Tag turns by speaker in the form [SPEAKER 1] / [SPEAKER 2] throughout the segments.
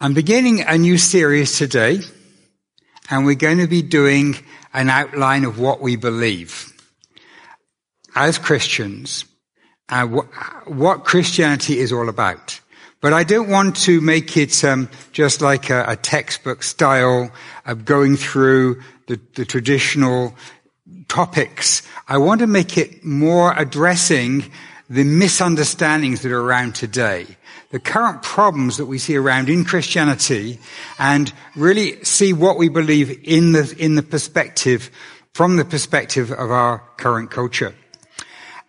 [SPEAKER 1] I'm beginning a new series today, and we're going to be doing an outline of what we believe as Christians, and what Christianity is all about. But I don't want to make it um, just like a, a, textbook style of going through the, the traditional topics. I want to make it more addressing the misunderstandings that are around today the current problems that we see around in Christianity and really see what we believe in the, in the perspective, from the perspective of our current culture.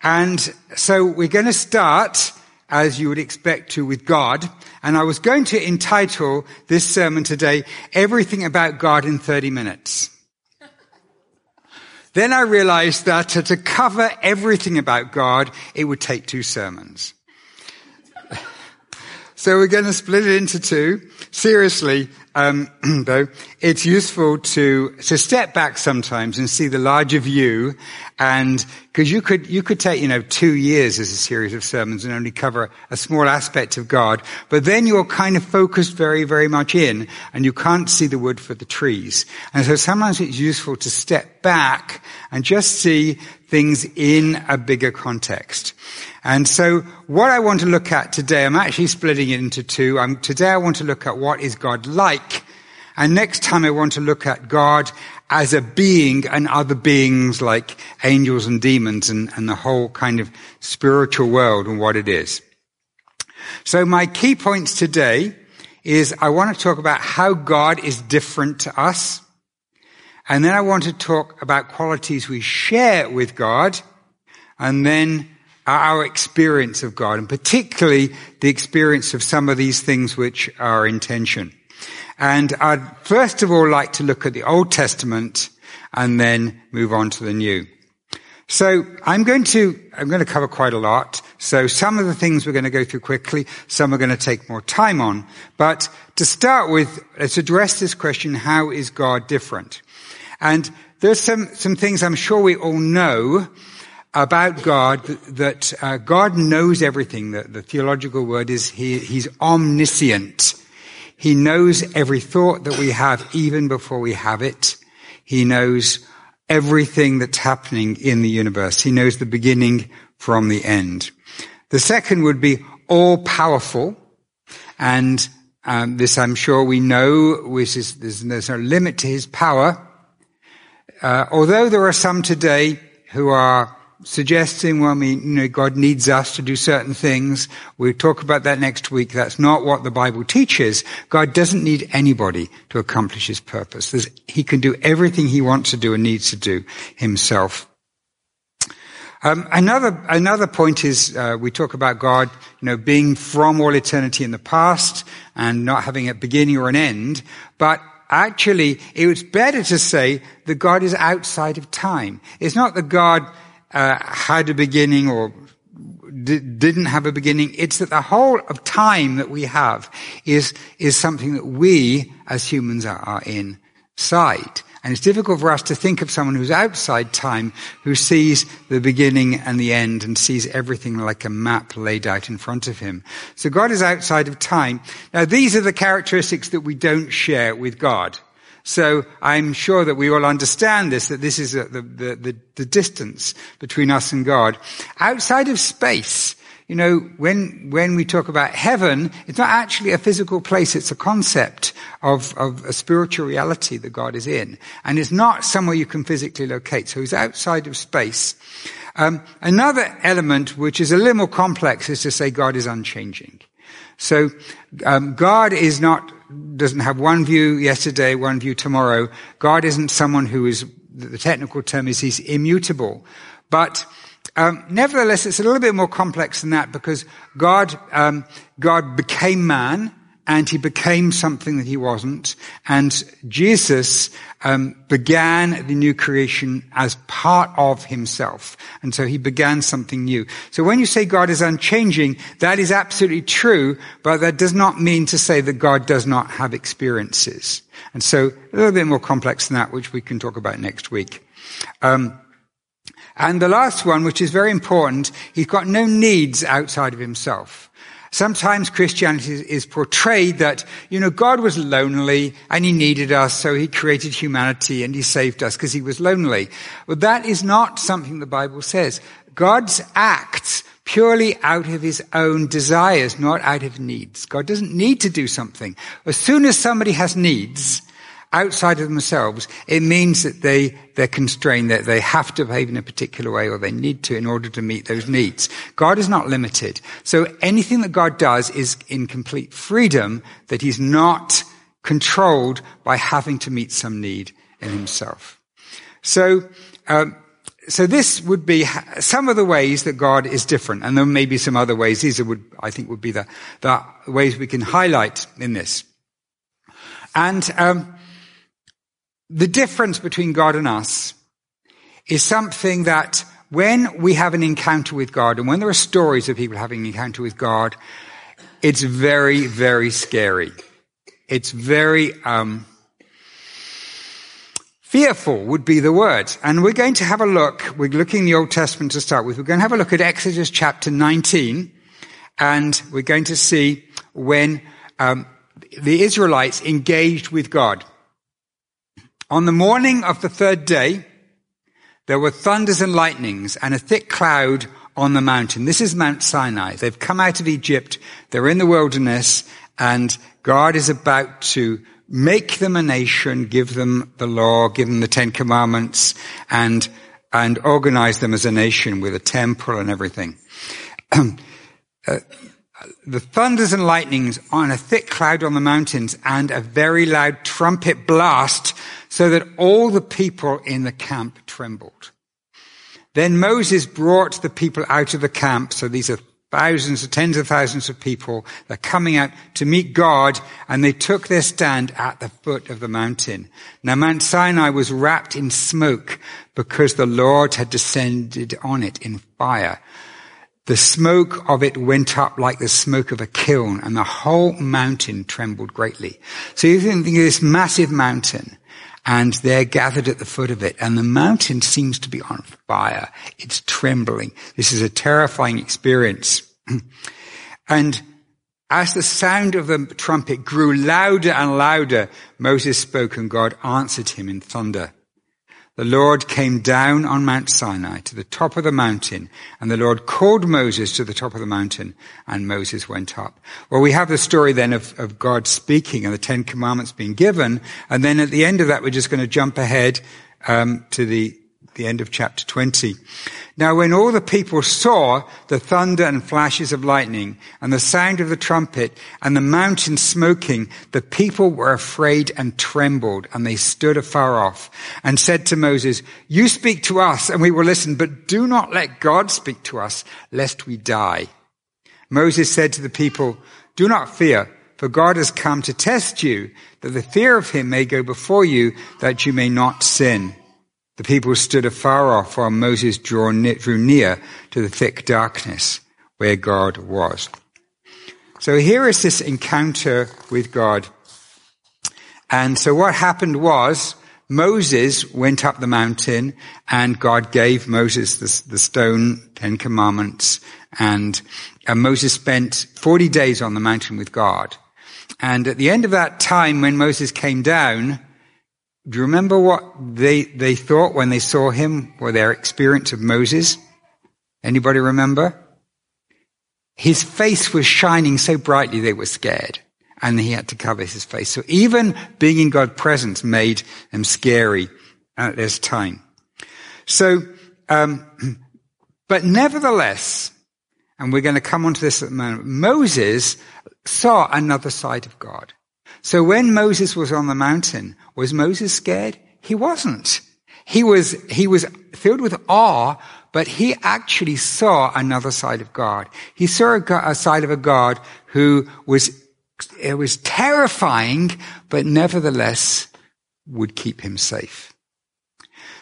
[SPEAKER 1] And so we're going to start, as you would expect to, with God. And I was going to entitle this sermon today, Everything About God in 30 Minutes. Then I realized that to cover everything about God, it would take two sermons. So we're going to split it into two. Seriously, um, though, it's useful to to step back sometimes and see the larger view, and because you could you could take you know two years as a series of sermons and only cover a small aspect of God, but then you're kind of focused very very much in, and you can't see the wood for the trees. And so sometimes it's useful to step back and just see things in a bigger context. And so what I want to look at today, I'm actually splitting it into two. I'm, today I want to look at what is God like. And next time I want to look at God as a being and other beings like angels and demons and, and the whole kind of spiritual world and what it is. So my key points today is I want to talk about how God is different to us. And then I want to talk about qualities we share with God. And then our experience of God, and particularly the experience of some of these things which are in tension. And I'd first of all like to look at the Old Testament and then move on to the New. So I'm going to, I'm going to cover quite a lot. So some of the things we're going to go through quickly, some are going to take more time on. But to start with, let's address this question, how is God different? And there's some, some things I'm sure we all know about God that uh, God knows everything. The, the theological word is he, He's omniscient. He knows every thought that we have even before we have it. He knows everything that's happening in the universe. He knows the beginning from the end. The second would be all powerful. And um, this I'm sure we know, which is, there's, there's no limit to his power. Uh, although there are some today who are suggesting, well, I mean, you know, God needs us to do certain things. We'll talk about that next week. That's not what the Bible teaches. God doesn't need anybody to accomplish his purpose. There's, he can do everything he wants to do and needs to do himself. Um, another another point is uh, we talk about God, you know, being from all eternity in the past and not having a beginning or an end. But actually, it was better to say that God is outside of time. It's not that God uh, had a beginning or didn't have a beginning. It's that the whole of time that we have is, is something that we as humans are, are inside. And it's difficult for us to think of someone who's outside time, who sees the beginning and the end and sees everything like a map laid out in front of him. So God is outside of time. Now these are the characteristics that we don't share with God. So I'm sure that we all understand this, that this is the, the, the, the distance between us and God. Outside of space, you know, when, when we talk about heaven, it's not actually a physical place, it's a concept of, of a spiritual reality that God is in. And it's not somewhere you can physically locate. So he's outside of space. Um, another element, which is a little more complex, is to say God is unchanging. So um, God is not doesn't have one view yesterday, one view tomorrow. God isn't someone who is, the technical term is he's immutable. But um, nevertheless, it's a little bit more complex than that because God, um, God became man and he became something that he wasn't. And Jesus um, began the new creation as part of himself. And so he began something new. So when you say God is unchanging, that is absolutely true, but that does not mean to say that God does not have experiences. And so a little bit more complex than that, which we can talk about next week. Um, and the last one, which is very important, he's got no needs outside of himself. Sometimes Christianity is portrayed that, you know, God was lonely and he needed us, so he created humanity and he saved us because he was lonely. But that is not something the Bible says. God's acts purely out of his own desires, not out of needs. God doesn't need to do something. As soon as somebody has needs, outside of themselves, it means that they, they're constrained, that they have to behave in a particular way or they need to in order to meet those needs. God is not limited. So anything that God does is in complete freedom, that he's not controlled by having to meet some need in himself. So, um, so this would be some of the ways that God is different, and there may be some other ways. These would, I think, would be the, the ways we can highlight in this. And um, the difference between God and us is something that when we have an encounter with God, and when there are stories of people having an encounter with God, it's very, very scary. It's very um, fearful would be the word. And we're going to have a look. We're looking in the Old Testament to start with. We're going to have a look at Exodus chapter 19, and we're going to see when um, the Israelites engaged with God. On the morning of the third day, there were thunders and lightnings and a thick cloud on the mountain. This is Mount Sinai. They've come out of Egypt. They're in the wilderness and God is about to make them a nation, give them the law, give them the Ten Commandments and, and organize them as a nation with a temple and everything. uh, the thunders and lightnings on a thick cloud on the mountains and a very loud trumpet blast so that all the people in the camp trembled. Then Moses brought the people out of the camp. So these are thousands or tens of thousands of people. They're coming out to meet God and they took their stand at the foot of the mountain. Now Mount Sinai was wrapped in smoke because the Lord had descended on it in fire. The smoke of it went up like the smoke of a kiln and the whole mountain trembled greatly. So you can think of this massive mountain and they're gathered at the foot of it and the mountain seems to be on fire. It's trembling. This is a terrifying experience. and as the sound of the trumpet grew louder and louder, Moses spoke and God answered him in thunder. The Lord came down on Mount Sinai to the top of the mountain, and the Lord called Moses to the top of the mountain, and Moses went up. Well, we have the story then of, of God speaking and the Ten Commandments being given, and then at the end of that, we're just going to jump ahead um, to the the end of chapter 20. Now when all the people saw the thunder and flashes of lightning and the sound of the trumpet and the mountain smoking, the people were afraid and trembled and they stood afar off and said to Moses, you speak to us and we will listen, but do not let God speak to us lest we die. Moses said to the people, do not fear, for God has come to test you that the fear of him may go before you that you may not sin. The people stood afar off while Moses drew near to the thick darkness where God was. So here is this encounter with God. And so what happened was Moses went up the mountain and God gave Moses the, the stone, Ten Commandments, and, and Moses spent 40 days on the mountain with God. And at the end of that time when Moses came down, do you remember what they, they thought when they saw him or their experience of Moses? Anybody remember? His face was shining so brightly they were scared and he had to cover his face. So even being in God's presence made them scary at this time. So, um, but nevertheless, and we're going to come onto this at the moment, Moses saw another side of God. So when Moses was on the mountain, was Moses scared? He wasn't. He was, he was filled with awe, but he actually saw another side of God. He saw a, a side of a God who was, it was terrifying, but nevertheless would keep him safe.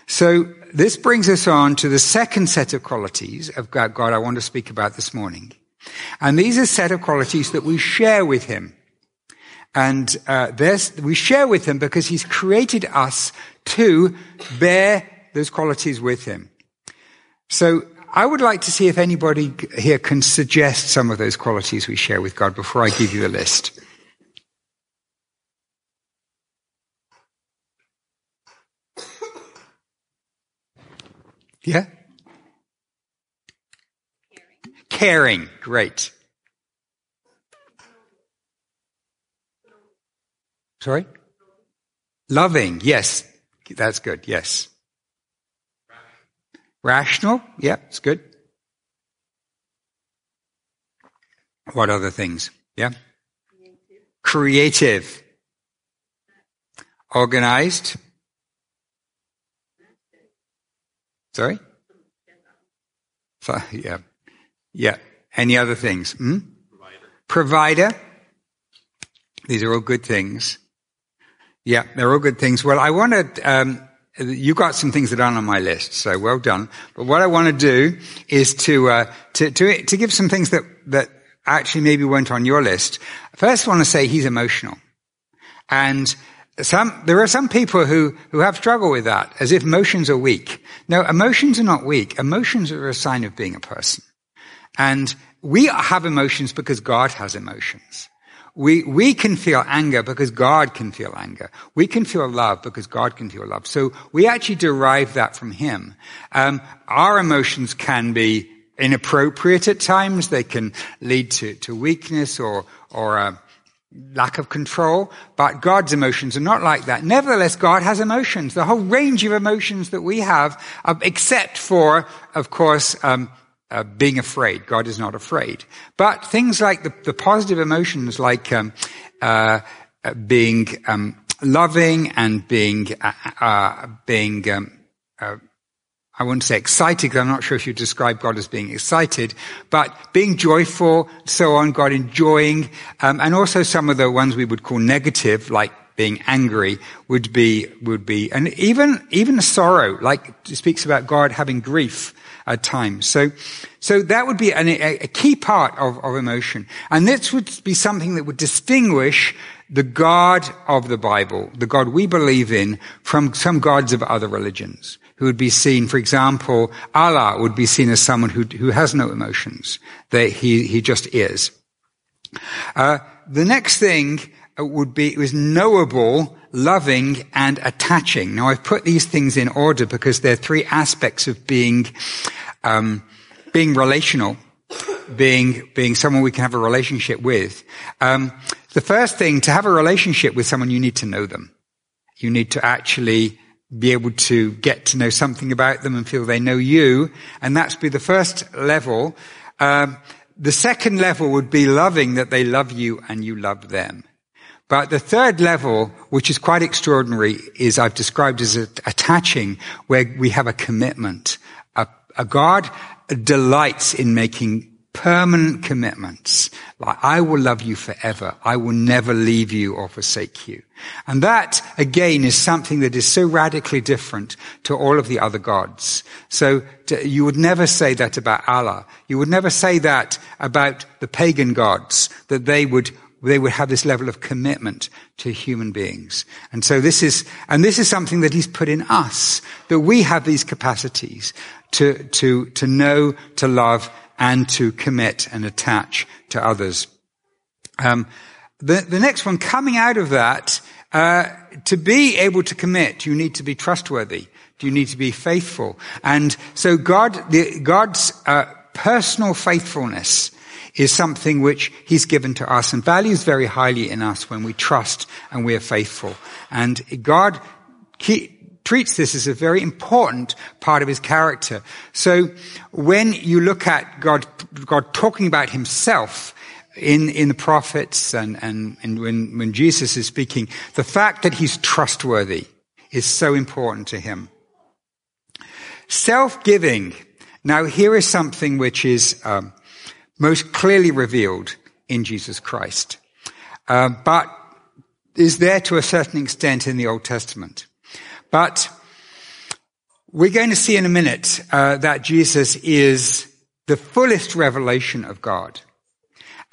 [SPEAKER 1] So this brings us on to the second set of qualities of God I want to speak about this morning. And these are set of qualities that we share with him. And uh, we share with him because he's created us to bear those qualities with him. So I would like to see if anybody here can suggest some of those qualities we share with God before I give you the list. Yeah? Caring. Caring. Great. Sorry? Loving. Yes. That's good. Yes. Rational. Yeah, it's good. What other things? Yeah? Creative. Organized. Sorry? So, yeah. Yeah. Any other things? Hmm? Provider. Provider. These are all good things. Yeah, they're all good things. Well, I want to, um, you got some things that aren't on my list, so well done. But what I want to do is to, uh, to, to, to give some things that, that actually maybe weren't on your list. First, I want to say he's emotional. And some, there are some people who, who have struggled with that, as if emotions are weak. No, emotions are not weak. Emotions are a sign of being a person. And we have emotions because God has emotions. We, we can feel anger because God can feel anger. We can feel love because God can feel love. So we actually derive that from Him. Um, our emotions can be inappropriate at times. They can lead to, to weakness or, or a lack of control. But God's emotions are not like that. Nevertheless, God has emotions. The whole range of emotions that we have, uh, except for, of course, um, uh, being afraid. God is not afraid. But things like the, the positive emotions, like um, uh, uh being um, loving and being uh, uh being um, uh, I wouldn't say excited, because I'm not sure if you describe God as being excited, but being joyful, so on, God enjoying, um, and also some of the ones we would call negative, like being angry, would be, would be, and even, even sorrow, like speaks about God having grief at times. So, so that would be an, a, a key part of, of emotion. And this would be something that would distinguish the God of the Bible, the God we believe in, from some gods of other religions, who would be seen, for example, Allah would be seen as someone who, who has no emotions, that he, he just is. Uh, the next thing would be, it was knowable loving and attaching. Now I've put these things in order because they're three aspects of being, um, being relational, being, being someone we can have a relationship with. Um, the first thing, to have a relationship with someone, you need to know them. You need to actually be able to get to know something about them and feel they know you. And that's be the first level. Um, the second level would be loving that they love you and you love them. But the third level, which is quite extraordinary, is I've described as attaching, where we have a commitment. A, a God delights in making permanent commitments. Like, I will love you forever. I will never leave you or forsake you. And that, again, is something that is so radically different to all of the other gods. So to, you would never say that about Allah. You would never say that about the pagan gods, that they would they would have this level of commitment to human beings. And so this is, and this is something that he's put in us, that we have these capacities to, to, to know, to love, and to commit and attach to others. Um, the, the next one, coming out of that, uh, to be able to commit, you need to be trustworthy. You need to be faithful. And so God, the, God's uh, personal faithfulness is something which he's given to us and values very highly in us when we trust and we are faithful. And God treats this as a very important part of his character. So when you look at God, God talking about himself, in, in the prophets and, and, and when, when Jesus is speaking, the fact that he's trustworthy is so important to him. Self-giving. Now here is something which is um, most clearly revealed in Jesus Christ, uh, but is there to a certain extent in the Old Testament. But we're going to see in a minute uh, that Jesus is the fullest revelation of God.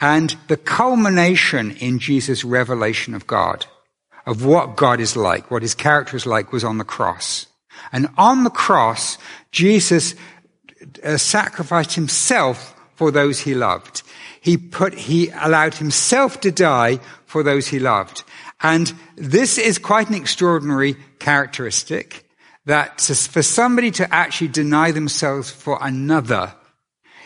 [SPEAKER 1] And the culmination in Jesus' revelation of God, of what God is like, what his character is like, was on the cross. And on the cross, Jesus uh, sacrificed himself for those he loved. He put, he allowed himself to die for those he loved. And this is quite an extraordinary characteristic that for somebody to actually deny themselves for another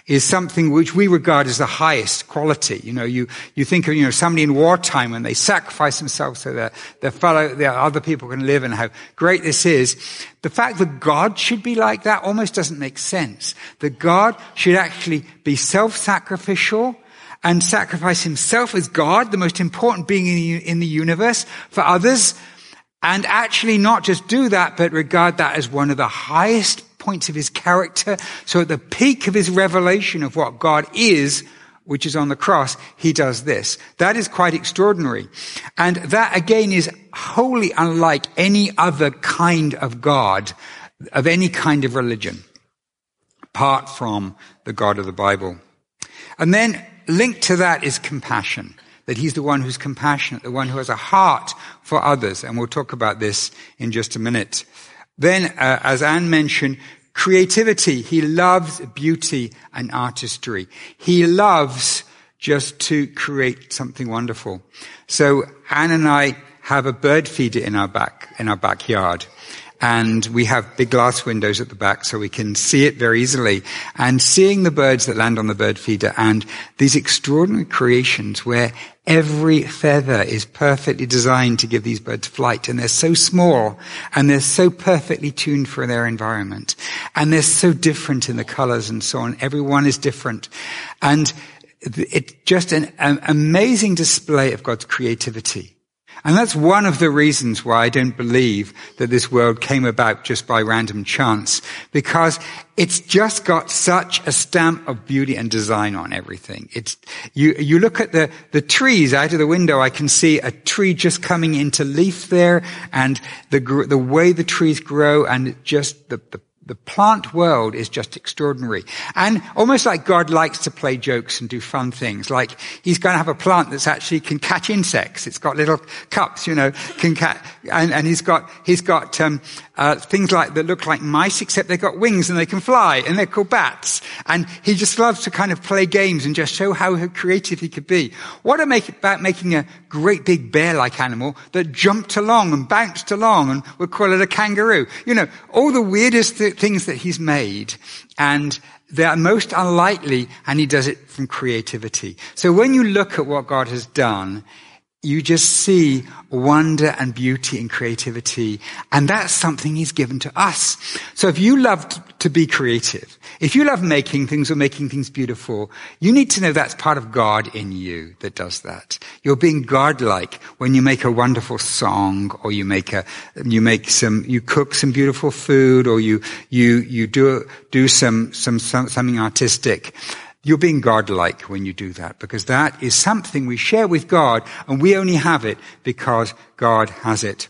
[SPEAKER 1] is something which we regard as the highest quality. You know, you, you think of, you know, somebody in wartime when they sacrifice themselves so that their fellow, their other people can live and how great this is. The fact that God should be like that almost doesn't make sense. That God should actually be self-sacrificial and sacrifice himself as God, the most important being in the universe for others, and actually not just do that, but regard that as one of the highest points of his character. So at the peak of his revelation of what God is, which is on the cross, he does this. That is quite extraordinary. And that again is wholly unlike any other kind of God, of any kind of religion, apart from the God of the Bible. And then linked to that is compassion. That he's the one who's compassionate, the one who has a heart for others. And we'll talk about this in just a minute. Then, uh, as Anne mentioned, creativity. He loves beauty and artistry. He loves just to create something wonderful. So Anne and I have a bird feeder in our back, in our backyard and we have big glass windows at the back so we can see it very easily. And seeing the birds that land on the bird feeder and these extraordinary creations where every feather is perfectly designed to give these birds flight and they're so small and they're so perfectly tuned for their environment and they're so different in the colors and so on. Everyone is different. And it's just an, an amazing display of God's creativity. And that's one of the reasons why I don't believe that this world came about just by random chance, because it's just got such a stamp of beauty and design on everything. It's, you, you look at the, the trees out of the window, I can see a tree just coming into leaf there, and the, the way the trees grow, and just the, the the plant world is just extraordinary. And almost like God likes to play jokes and do fun things. Like he's going to have a plant that's actually can catch insects. It's got little cups, you know, can catch, and, and he's got, he's got, um, uh, things like that look like mice, except they've got wings and they can fly, and they're called bats. And he just loves to kind of play games and just show how creative he could be. What about making a great big bear-like animal that jumped along and bounced along, and we'll call it a kangaroo? You know, all the weirdest th- things that he's made, and they're most unlikely, and he does it from creativity. So when you look at what God has done, you just see wonder and beauty and creativity. And that's something he's given to us. So if you love to be creative, if you love making things or making things beautiful, you need to know that's part of God in you that does that. You're being godlike when you make a wonderful song or you make a, you make some, you cook some beautiful food or you, you, you do, do some, some, some something artistic. You're being godlike when you do that because that is something we share with God and we only have it because God has it.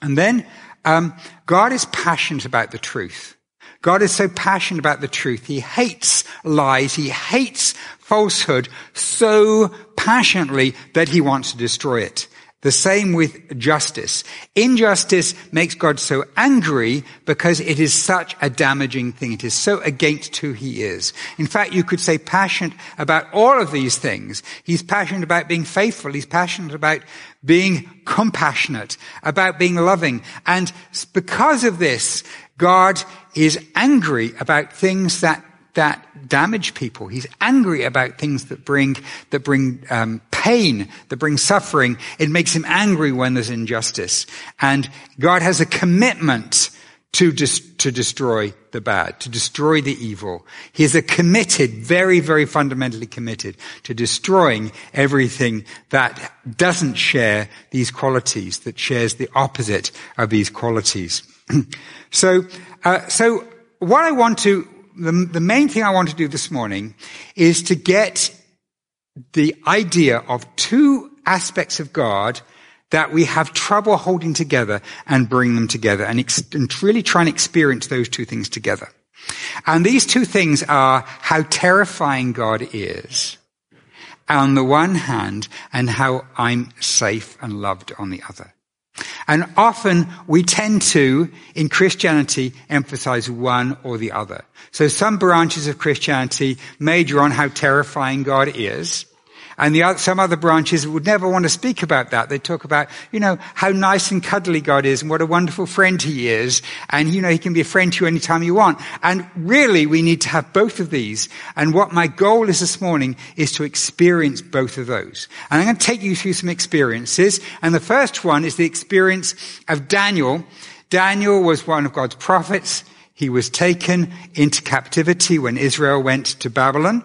[SPEAKER 1] And then, um, God is passionate about the truth. God is so passionate about the truth. He hates lies. He hates falsehood so passionately that he wants to destroy it. The same with justice. Injustice makes God so angry because it is such a damaging thing. It is so against who he is. In fact, you could say passionate about all of these things. He's passionate about being faithful. He's passionate about being compassionate, about being loving. And because of this, God is angry about things that that damage people. He's angry about things that bring that bring um, pain, that brings suffering. It makes him angry when there's injustice, and God has a commitment to dis- to destroy the bad, to destroy the evil. He is a committed, very, very fundamentally committed to destroying everything that doesn't share these qualities, that shares the opposite of these qualities. so, uh, so what I want to the, the main thing I want to do this morning is to get the idea of two aspects of God that we have trouble holding together and bring them together and, ex- and really try and experience those two things together. And these two things are how terrifying God is on the one hand and how I'm safe and loved on the other. And often we tend to, in Christianity, emphasize one or the other. So some branches of Christianity major on how terrifying God is. And the other, some other branches would never want to speak about that. They talk about, you know, how nice and cuddly God is and what a wonderful friend he is. And, you know, he can be a friend to you anytime you want. And really, we need to have both of these. And what my goal is this morning is to experience both of those. And I'm going to take you through some experiences. And the first one is the experience of Daniel. Daniel was one of God's prophets. He was taken into captivity when Israel went to Babylon.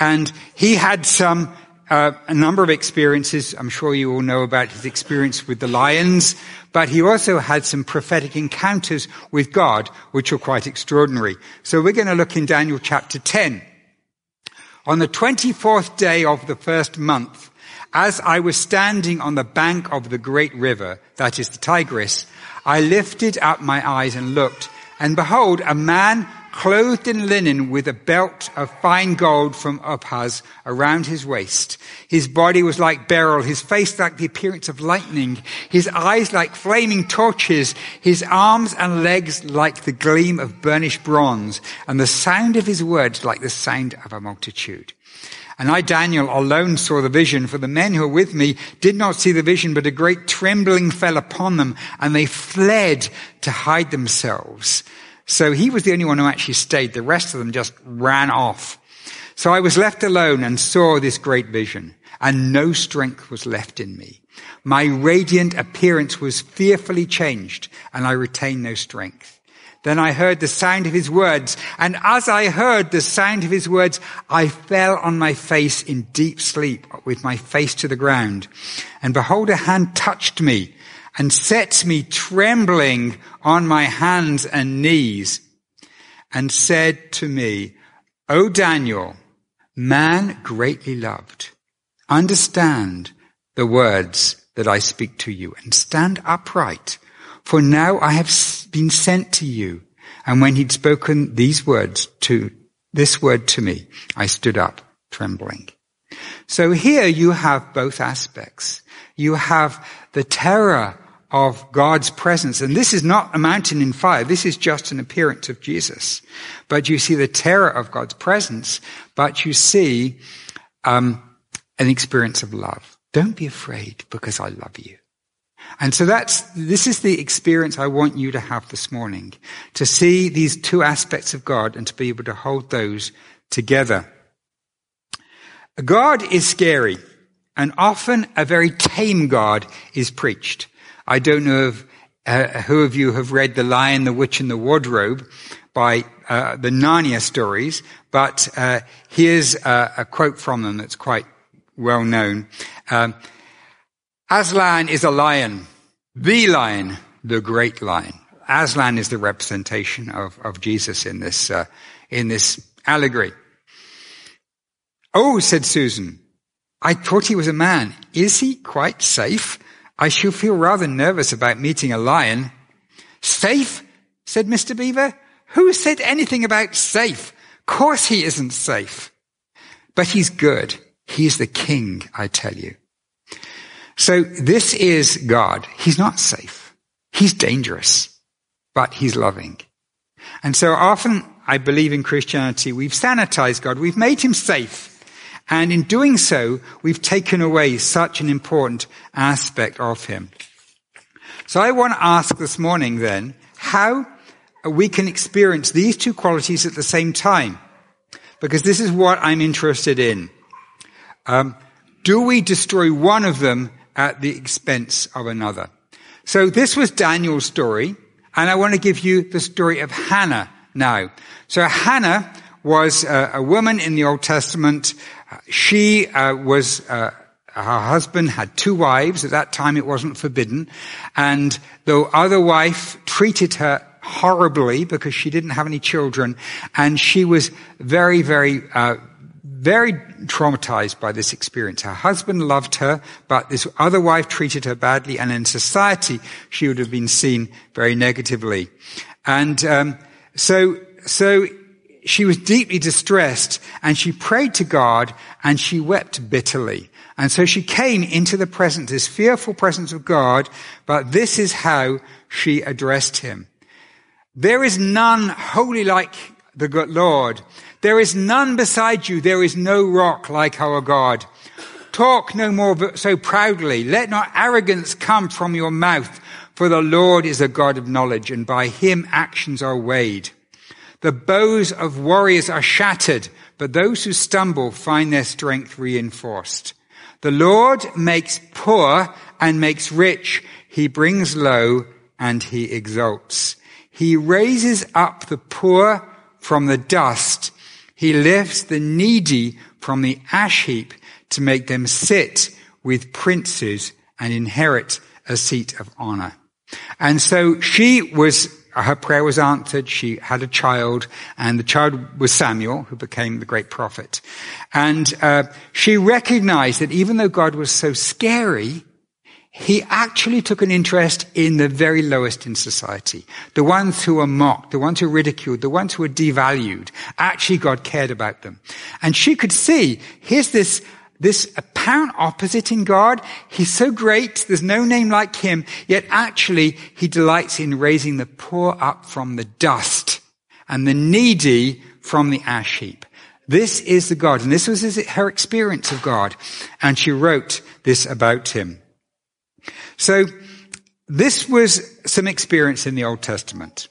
[SPEAKER 1] And he had some uh, a number of experiences. I'm sure you all know about his experience with the lions, but he also had some prophetic encounters with God, which were quite extraordinary. So we're going to look in Daniel chapter 10. On the 24th day of the first month, as I was standing on the bank of the great river, that is the Tigris, I lifted up my eyes and looked, and behold, a man clothed in linen with a belt of fine gold from Uphaz around his waist. His body was like beryl, his face like the appearance of lightning, his eyes like flaming torches, his arms and legs like the gleam of burnished bronze, and the sound of his words like the sound of a multitude. And I, Daniel, alone saw the vision, for the men who were with me did not see the vision, but a great trembling fell upon them, and they fled to hide themselves. So he was the only one who actually stayed. The rest of them just ran off. So I was left alone and saw this great vision and no strength was left in me. My radiant appearance was fearfully changed and I retained no strength. Then I heard the sound of his words, and as I heard the sound of his words, I fell on my face in deep sleep with my face to the ground. And behold, a hand touched me and set me trembling on my hands and knees and said to me, O Daniel, man greatly loved, understand the words that I speak to you and stand upright. For now I have been sent to you. And when he'd spoken these words to, this word to me, I stood up trembling. So here you have both aspects. You have the terror of God's presence. And this is not a mountain in fire. This is just an appearance of Jesus. But you see the terror of God's presence, but you see um, an experience of love. Don't be afraid because I love you. And so that's, this is the experience I want you to have this morning. To see these two aspects of God and to be able to hold those together. God is scary and often a very tame God is preached. I don't know if, uh, who of you have read The Lion, the Witch, and the Wardrobe by uh, the Narnia stories, but uh, here's a, a, quote from them that's quite well known. Um, Aslan is a lion, the lion, the great lion. Aslan is the representation of, of Jesus in this uh, in this allegory. Oh, said Susan, I thought he was a man. Is he quite safe? I should feel rather nervous about meeting a lion. Safe? said Mr. Beaver. Who said anything about safe? Course he isn't safe. But he's good. He's the king, I tell you. So this is God. He's not safe. He's dangerous, but he's loving. And so often I believe in Christianity, we've sanitized God. We've made him safe. And in doing so, we've taken away such an important aspect of him. So I want to ask this morning then, how we can experience these two qualities at the same time. Because this is what I'm interested in. Um, do we destroy one of them at the expense of another? So this was Daniel's story, and I want to give you the story of Hannah now. So Hannah was a, a woman in the Old Testament she uh, was uh, her husband had two wives. At that time, it wasn't forbidden, and the other wife treated her horribly because she didn't have any children, and she was very, very. Uh, very traumatized by this experience. Her husband loved her, but this other wife treated her badly, and in society, she would have been seen very negatively. And um, so, so she was deeply distressed and she prayed to God and she wept bitterly. And so she came into the presence, this fearful presence of God, but this is how she addressed him. There is none holy like the good Lord. There is none beside you. There is no rock like our God. Talk no more so proudly. Let not arrogance come from your mouth, for the Lord is a God of knowledge, and by him actions are weighed. The bows of warriors are shattered, but those who stumble find their strength reinforced. The Lord makes poor and makes rich. He brings low and he exalts. He raises up the poor from the dust. He lifts the needy from the ash heap to make them sit with princes and inherit a seat of honor. And so she was, her prayer was answered. She had a child and the child was Samuel, who became the great prophet. And uh, she recognized that even though God was so scary, he actually took an interest in the very lowest in society. The ones who were mocked, the ones who were ridiculed, the ones who were devalued. Actually, God cared about them. And she could see, here's this, this apparent opposite in God. He's so great. There's no name like him. Yet actually, he delights in raising the poor up from the dust and the needy from the ash heap. This is the God. And this was her experience of God. And she wrote this about him. So this was some experience in the Old Testament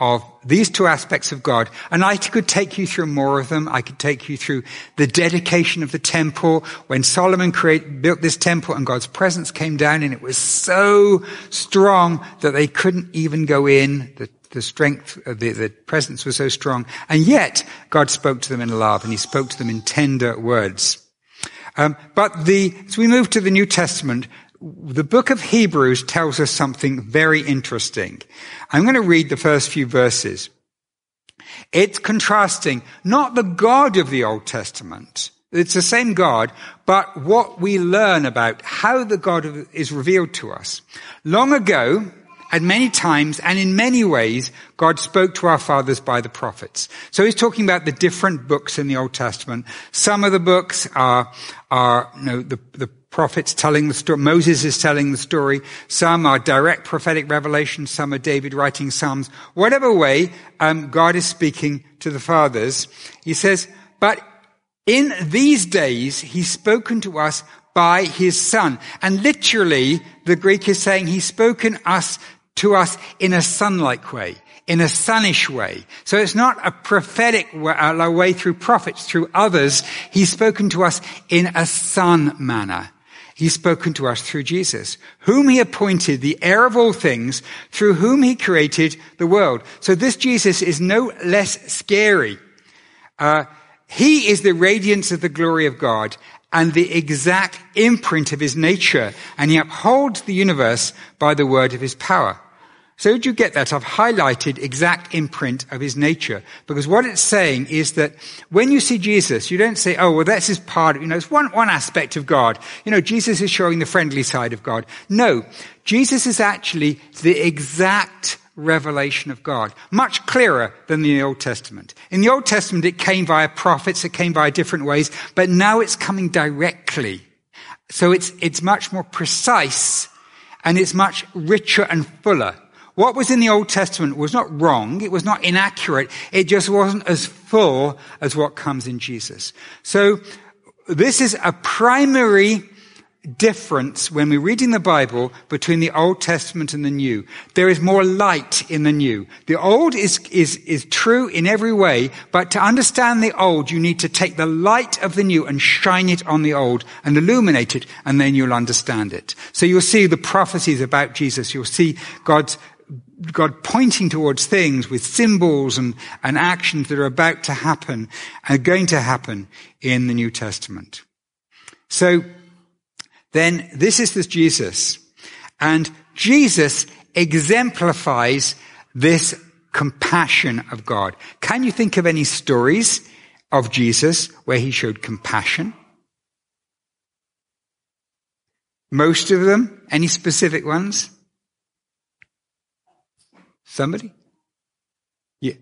[SPEAKER 1] of these two aspects of God. And I could take you through more of them. I could take you through the dedication of the temple when Solomon create, built this temple and God's presence came down and it was so strong that they couldn't even go in. The, the strength of the, the presence was so strong. And yet God spoke to them in love and he spoke to them in tender words. Um, but the, as we move to the New Testament, the book of Hebrews tells us something very interesting. I'm going to read the first few verses. It's contrasting not the God of the Old Testament. It's the same God, but what we learn about how the God is revealed to us. Long ago, at many times and in many ways, God spoke to our fathers by the prophets. So he's talking about the different books in the Old Testament. Some of the books are, are, you know, the, the prophets telling the story. Moses is telling the story. Some are direct prophetic revelation. Some are David writing Psalms. Whatever way, um, God is speaking to the fathers. He says, but in these days, he's spoken to us by his son. And literally, the Greek is saying he's spoken us to us in a son-like way in a sunnish way. So it's not a prophetic uh, way through prophets, through others. He's spoken to us in a son manner. He's spoken to us through Jesus, whom he appointed the heir of all things, through whom he created the world. So this Jesus is no less scary. Uh, he is the radiance of the glory of God and the exact imprint of his nature, and he upholds the universe by the word of his power. So did you get that? I've highlighted exact imprint of his nature because what it's saying is that when you see Jesus, you don't say, oh, well, that's his part, you know, it's one, one aspect of God. You know, Jesus is showing the friendly side of God. No, Jesus is actually the exact revelation of God. Much clearer than the Old Testament. In the Old Testament, it came via prophets, it came via different ways, but now it's coming directly. So it's, it's much more precise and it's much richer and fuller. What was in the Old Testament was not wrong. It was not inaccurate. It just wasn't as full as what comes in Jesus. So this is a primary difference when we're reading the Bible between the Old Testament and the New. There is more light in the New. The Old is, is, is true in every way, but to understand the Old, you need to take the light of the New and shine it on the Old and illuminate it, and then you'll understand it. So you'll see the prophecies about Jesus. You'll see God's God pointing towards things with symbols and, and actions that are about to happen, are going to happen in the New Testament. So then this is this Jesus. And Jesus exemplifies this compassion of God. Can you think of any stories of Jesus where he showed compassion? Most of them? Any specific ones? Somebody? Yeah.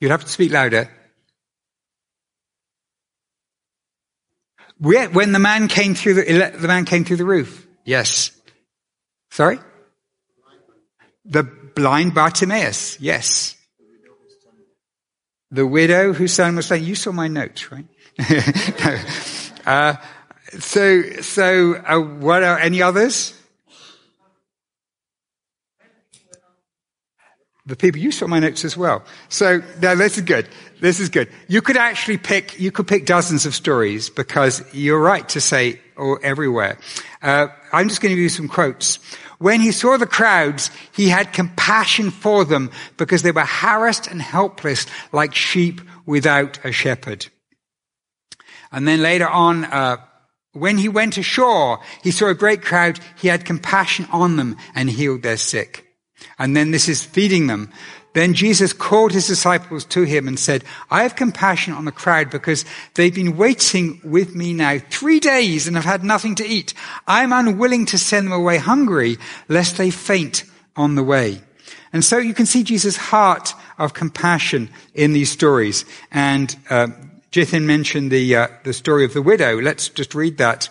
[SPEAKER 1] You'd have to speak louder. When the man came through the, the man came through the roof. Yes. Sorry? The blind Bartimaeus. Yes. The widow whose son was saying, you saw my notes, right? no. uh, so, so, uh, what are any others? The people, you saw my notes as well. So, no, this is good. This is good. You could actually pick, you could pick dozens of stories because you're right to say, or oh, everywhere. Uh, I'm just going to give you some quotes. When he saw the crowds, he had compassion for them because they were harassed and helpless like sheep without a shepherd. And then later on, uh, when he went ashore, he saw a great crowd. He had compassion on them and healed their sick. And then this is feeding them. Then Jesus called his disciples to him and said, I have compassion on the crowd because they've been waiting with me now three days and have had nothing to eat. I am unwilling to send them away hungry lest they faint on the way. And so you can see Jesus' heart of compassion in these stories. And uh, Jithin mentioned the uh, the story of the widow. Let's just read that.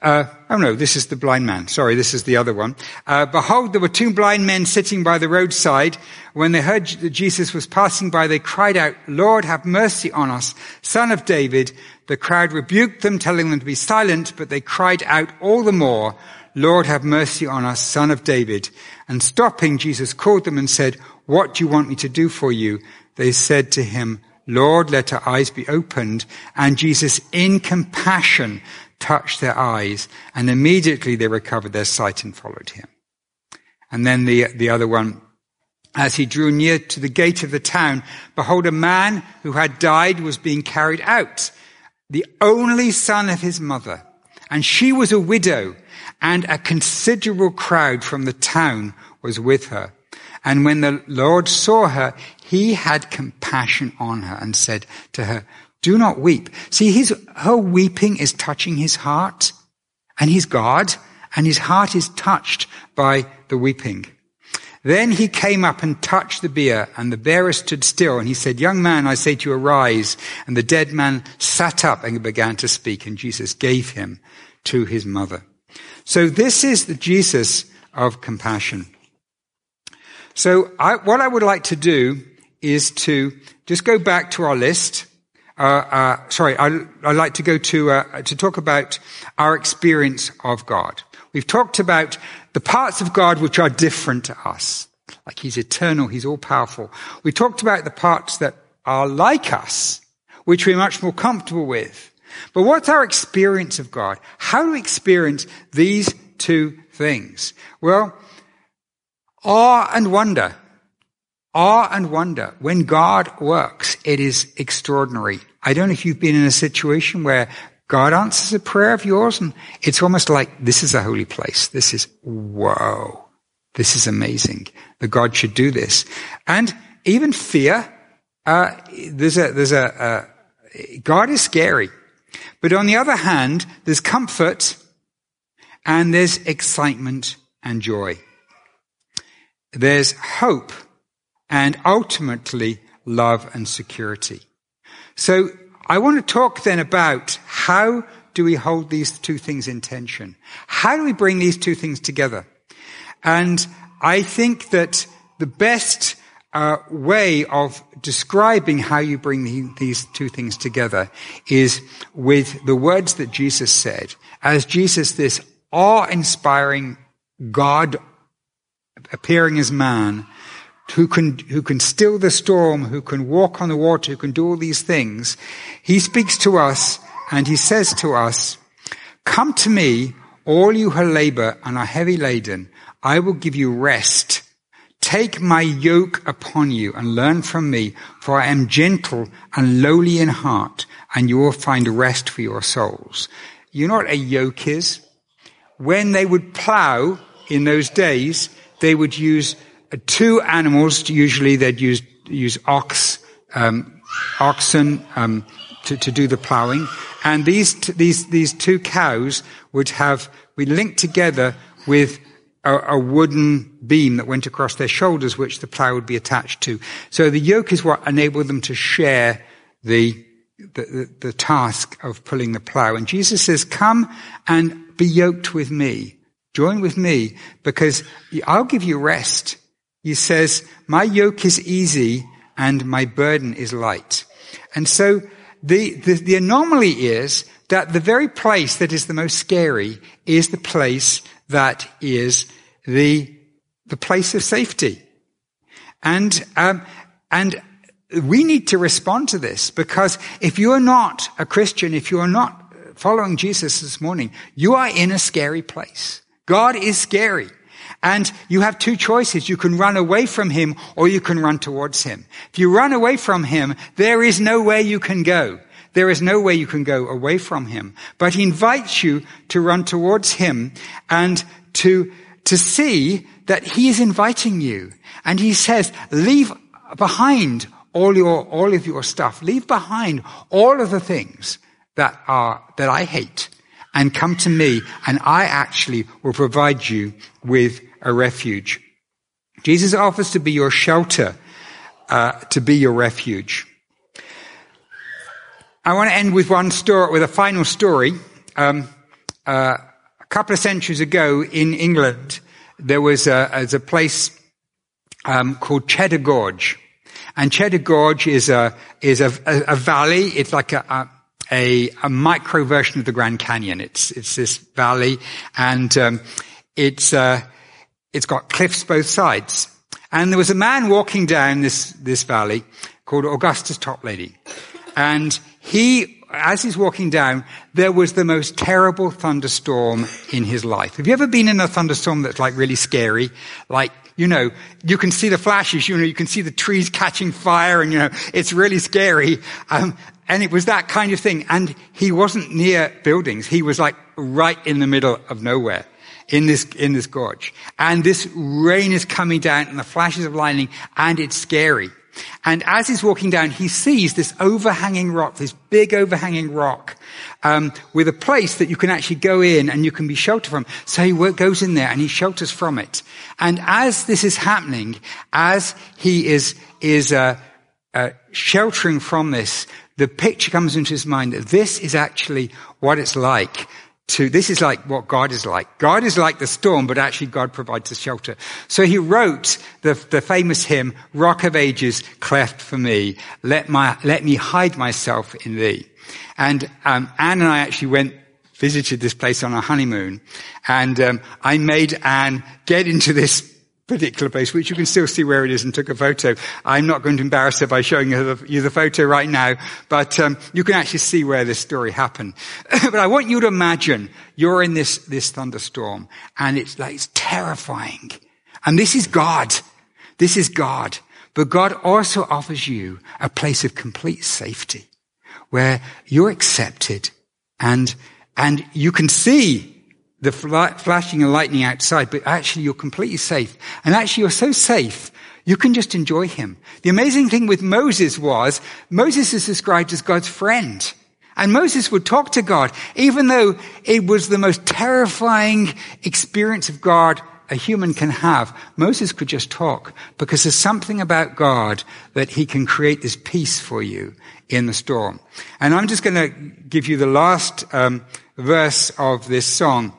[SPEAKER 1] Uh, oh no, this is the blind man. Sorry, this is the other one. Uh, Behold, there were two blind men sitting by the roadside. When they heard that Jesus was passing by, they cried out, Lord, have mercy on us, son of David. The crowd rebuked them, telling them to be silent, but they cried out all the more, Lord, have mercy on us, son of David. And stopping, Jesus called them and said, What do you want me to do for you? They said to him, Lord, let our eyes be opened. And Jesus, in compassion, touched their eyes, and immediately they recovered their sight and followed him. And then the, the other one, as he drew near to the gate of the town, behold, a man who had died was being carried out, the only son of his mother. And she was a widow, and a considerable crowd from the town was with her. And when the Lord saw her, he had compassion on her and said to her, do not weep. See, his, her weeping is touching his heart and he's God and his heart is touched by the weeping. Then he came up and touched the bier and the bearer stood still and he said, young man, I say to you, arise. And the dead man sat up and began to speak and Jesus gave him to his mother. So this is the Jesus of compassion. So I, what I would like to do is to just go back to our list sorry, I, would like to go to uh, to talk about our experience of God. We've talked about the parts of God which are different to us, like He's eternal, He's all powerful. We talked about the parts that are like us, which we're much more comfortable with. But what's our experience of God? How do we experience these two things? Well, awe and wonder awe and wonder. When God works, it is extraordinary. I don't know if you've been in a situation where God answers a prayer of yours and it's almost like this is a holy place. This is, whoa. This is amazing that God should do this. And even fear, uh, there's a, there's a, uh, God is scary. But on the other hand, there's comfort and there's excitement and joy. There's hope and ultimately love and security. So I want to talk then about how do we hold these two things in tension? How do we bring these two things together? And I think that the best uh, way of describing how you bring the, these two things together is with the words that Jesus said. As Jesus, this awe-inspiring God appearing as man, who can, who can still the storm, who can walk on the water, who can do all these things, he speaks to us and he says to us, come to me, all you who labor and are heavy laden, I will give you rest. Take my yoke upon you and learn from me, for I am gentle and lowly in heart, and you will find rest for your souls. You know what a yoke is? When they would plow in those days, they would use two animals, usually they'd use, use ox, um, oxen, um, to, to do the plowing. And these, t- these, these two cows would have, be linked together with a, a, wooden beam that went across their shoulders, which the plow would be attached to. So the yoke is what enabled them to share the, the, the, the task of pulling the plow. And Jesus says, come and be yoked with me. Join with me because I'll give you rest. He says, my yoke is easy and my burden is light. And so the, the, the anomaly is that the very place that is the most scary is the place that is the, the place of safety. And, um, and we need to respond to this because if you are not a Christian, if you are not following Jesus this morning, you are in a scary place. God is scary. And you have two choices. You can run away from him or you can run towards him. If you run away from him, there is no way you can go. There is no way you can go away from him. But he invites you to run towards him and to, to see that he is inviting you. And he says, leave behind all your, all of your stuff. Leave behind all of the things that are, that I hate and come to me and I actually will provide you with a refuge. Jesus offers to be your shelter, uh, to be your refuge. I want to end with one story, with a final story. Um, uh, a couple of centuries ago in England, there was a, a place um, called Cheddar Gorge, and Cheddar Gorge is a is a, a, a valley. It's like a, a, a micro version of the Grand Canyon. It's it's this valley, and um, it's uh, it's got cliffs both sides. And there was a man walking down this this valley called Augustus Toplady, and he, as he's walking down, there was the most terrible thunderstorm in his life. Have you ever been in a thunderstorm that's like really scary? Like, you know, you can see the flashes, you know, you can see the trees catching fire and, you know, it's really scary. Um, and it was that kind of thing. And he wasn't near buildings. He was like right in the middle of nowhere in this, in this gorge. And this rain is coming down and the flashes of lightning and it's scary. And as he's walking down, he sees this overhanging rock, this big overhanging rock, um, with a place that you can actually go in and you can be sheltered from. So he goes in there and he shelters from it. And as this is happening, as he is is uh, uh, sheltering from this, the picture comes into his mind that this is actually what it's like to, this is like what God is like. God is like the storm, but actually God provides a shelter. So he wrote the, the famous hymn, Rock of Ages, cleft for me. Let my, let me hide myself in thee. And, um, Anne and I actually went, visited this place on our honeymoon. And, um, I made Anne get into this particular place, which you can still see where it is and took a photo. I'm not going to embarrass her by showing you the, you the photo right now, but um, you can actually see where this story happened. but I want you to imagine you're in this, this thunderstorm and it's like, it's terrifying. And this is God. This is God. But God also offers you a place of complete safety where you're accepted and, and you can see the flashing and lightning outside, but actually you're completely safe. And actually you're so safe, you can just enjoy him. The amazing thing with Moses was, Moses is described as God's friend. And Moses would talk to God, even though it was the most terrifying experience of God a human can have. Moses could just talk because there's something about God that he can create this peace for you in the storm. And I'm just going to give you the last um, verse of this song.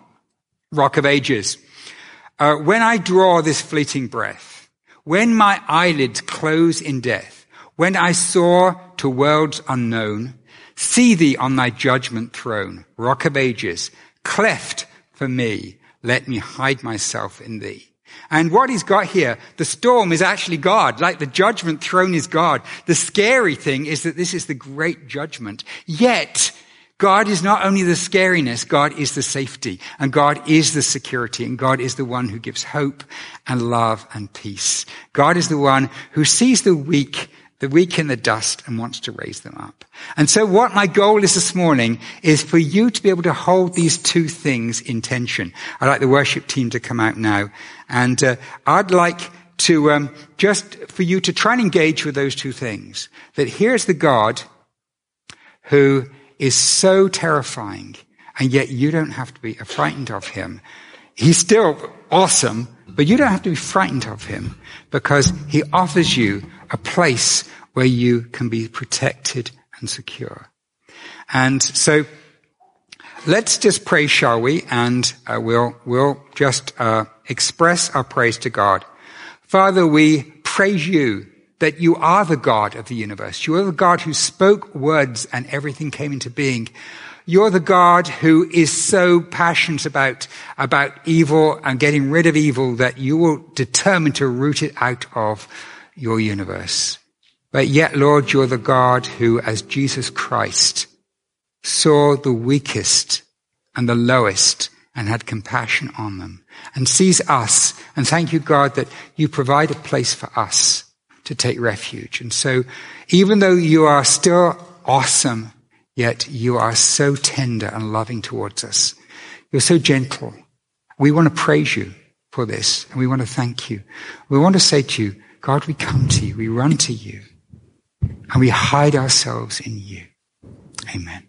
[SPEAKER 1] Rock of Ages. Uh, when I draw this fleeting breath, when my eyelids close in death, when I soar to worlds unknown, see thee on thy judgment throne, rock of ages, cleft for me, let me hide myself in thee. And what he's got here, the storm is actually God, like the judgment throne is God. The scary thing is that this is the great judgment. Yet, God is not only the scariness, God is the safety, and God is the security, and God is the one who gives hope and love and peace. God is the one who sees the weak, the weak in the dust and wants to raise them up. And so what my goal is this morning is for you to be able to hold these two things in tension. I'd like the worship team to come out now, and uh, I'd like to um, just for you to try and engage with those two things. That here's the God who is so terrifying, and yet you don't have to be frightened of him. He's still awesome, but you don't have to be frightened of him because he offers you a place where you can be protected and secure. And so let's just pray, shall we? And uh, we'll, we'll just uh, express our praise to God. Father, we praise you that you are the God of the universe. You are the God who spoke words and everything came into being. You're the God who is so passionate about, about evil and getting rid of evil that you will determine to root it out of your universe. But yet, Lord, you're the God who, as Jesus Christ, saw the weakest and the lowest and had compassion on them and sees us. And thank you, God, that you provide a place for us to take refuge. And so, even though you are still awesome, yet you are so tender and loving towards us. You're so gentle. We want to praise you for this and we want to thank you. We want to say to you, God, we come to you, we run to you, and we hide ourselves in you. Amen.